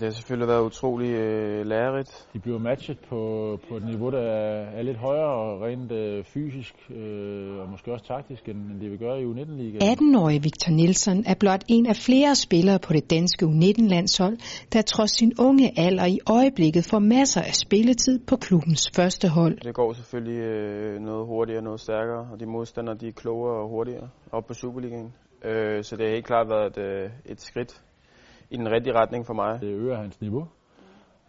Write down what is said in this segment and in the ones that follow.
Det har selvfølgelig været utrolig øh, lærerigt. De bliver matchet på, på et niveau, der er lidt højere rent øh, fysisk øh, og måske også taktisk, end det vi gør i U19-ligaen. 18-årige Victor Nielsen er blot en af flere spillere på det danske U19-landshold, der trods sin unge alder i øjeblikket får masser af spilletid på klubbens første hold. Det går selvfølgelig øh, noget hurtigere og noget stærkere, og de modstandere de er klogere og hurtigere op på Superligaen. Øh, så det har helt klart været et, øh, et skridt i den rigtige retning for mig. Det øger hans niveau,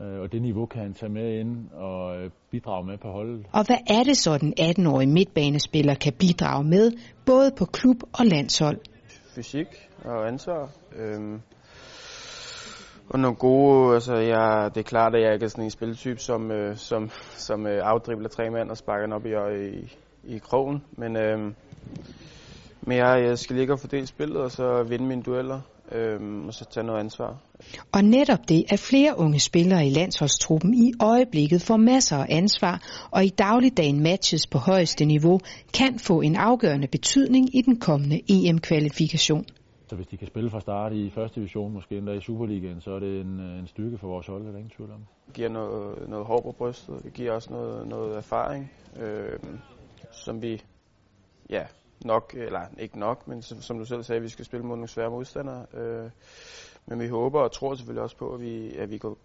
øh, og det niveau kan han tage med ind og øh, bidrage med på holdet. Og hvad er det så, den 18-årige midtbanespiller kan bidrage med, både på klub og landshold? Fysik og ansvar. Øhm, og nogle gode, altså jeg, det er klart, at jeg ikke er sådan en spilletype, som, øh, som, som øh, afdribler tre mand og sparker den op i, i, i krogen. Men, øh, men jeg, jeg skal ligge og fordele spillet, og så vinde mine dueller øhm, og så tage noget ansvar. Og netop det, at flere unge spillere i landsholdstruppen i øjeblikket får masser af ansvar og i dagligdagen matches på højeste niveau, kan få en afgørende betydning i den kommende EM-kvalifikation. Så hvis de kan spille fra start i første division, måske endda i Superligaen, så er det en, en styrke for vores hold, det er ingen tvivl om. Det giver noget, noget hår på brystet, det giver også noget, noget erfaring, øh, som vi ja, nok, eller ikke nok, men som, som du selv sagde, vi skal spille mod nogle svære modstandere. Øh, men vi håber og tror selvfølgelig også på, at vi, at vi kan,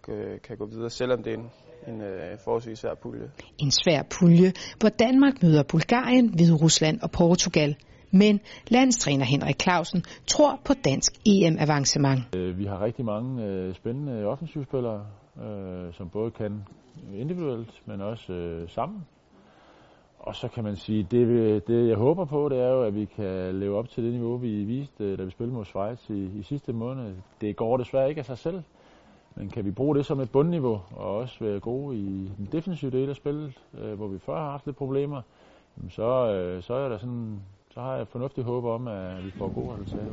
kan gå videre, selvom det er en, en uh, forholdsvis svær pulje. En svær pulje, hvor Danmark møder Bulgarien, Rusland og Portugal. Men landstræner Henrik Clausen tror på dansk EM-avancement. Øh, vi har rigtig mange øh, spændende offensivspillere, som både kan individuelt, men også sammen. Og så kan man sige, det, det jeg håber på, det er jo, at vi kan leve op til det niveau, vi viste, øh, da vi spillede mod Schweiz i, i sidste måned. Det går desværre ikke af sig selv, men kan vi bruge det som et bundniveau, og også være gode i den defensive del af spillet, øh, hvor vi før har haft lidt problemer, så, øh, så, er der sådan, så har jeg et fornuftigt håb om, at vi får gode resultater.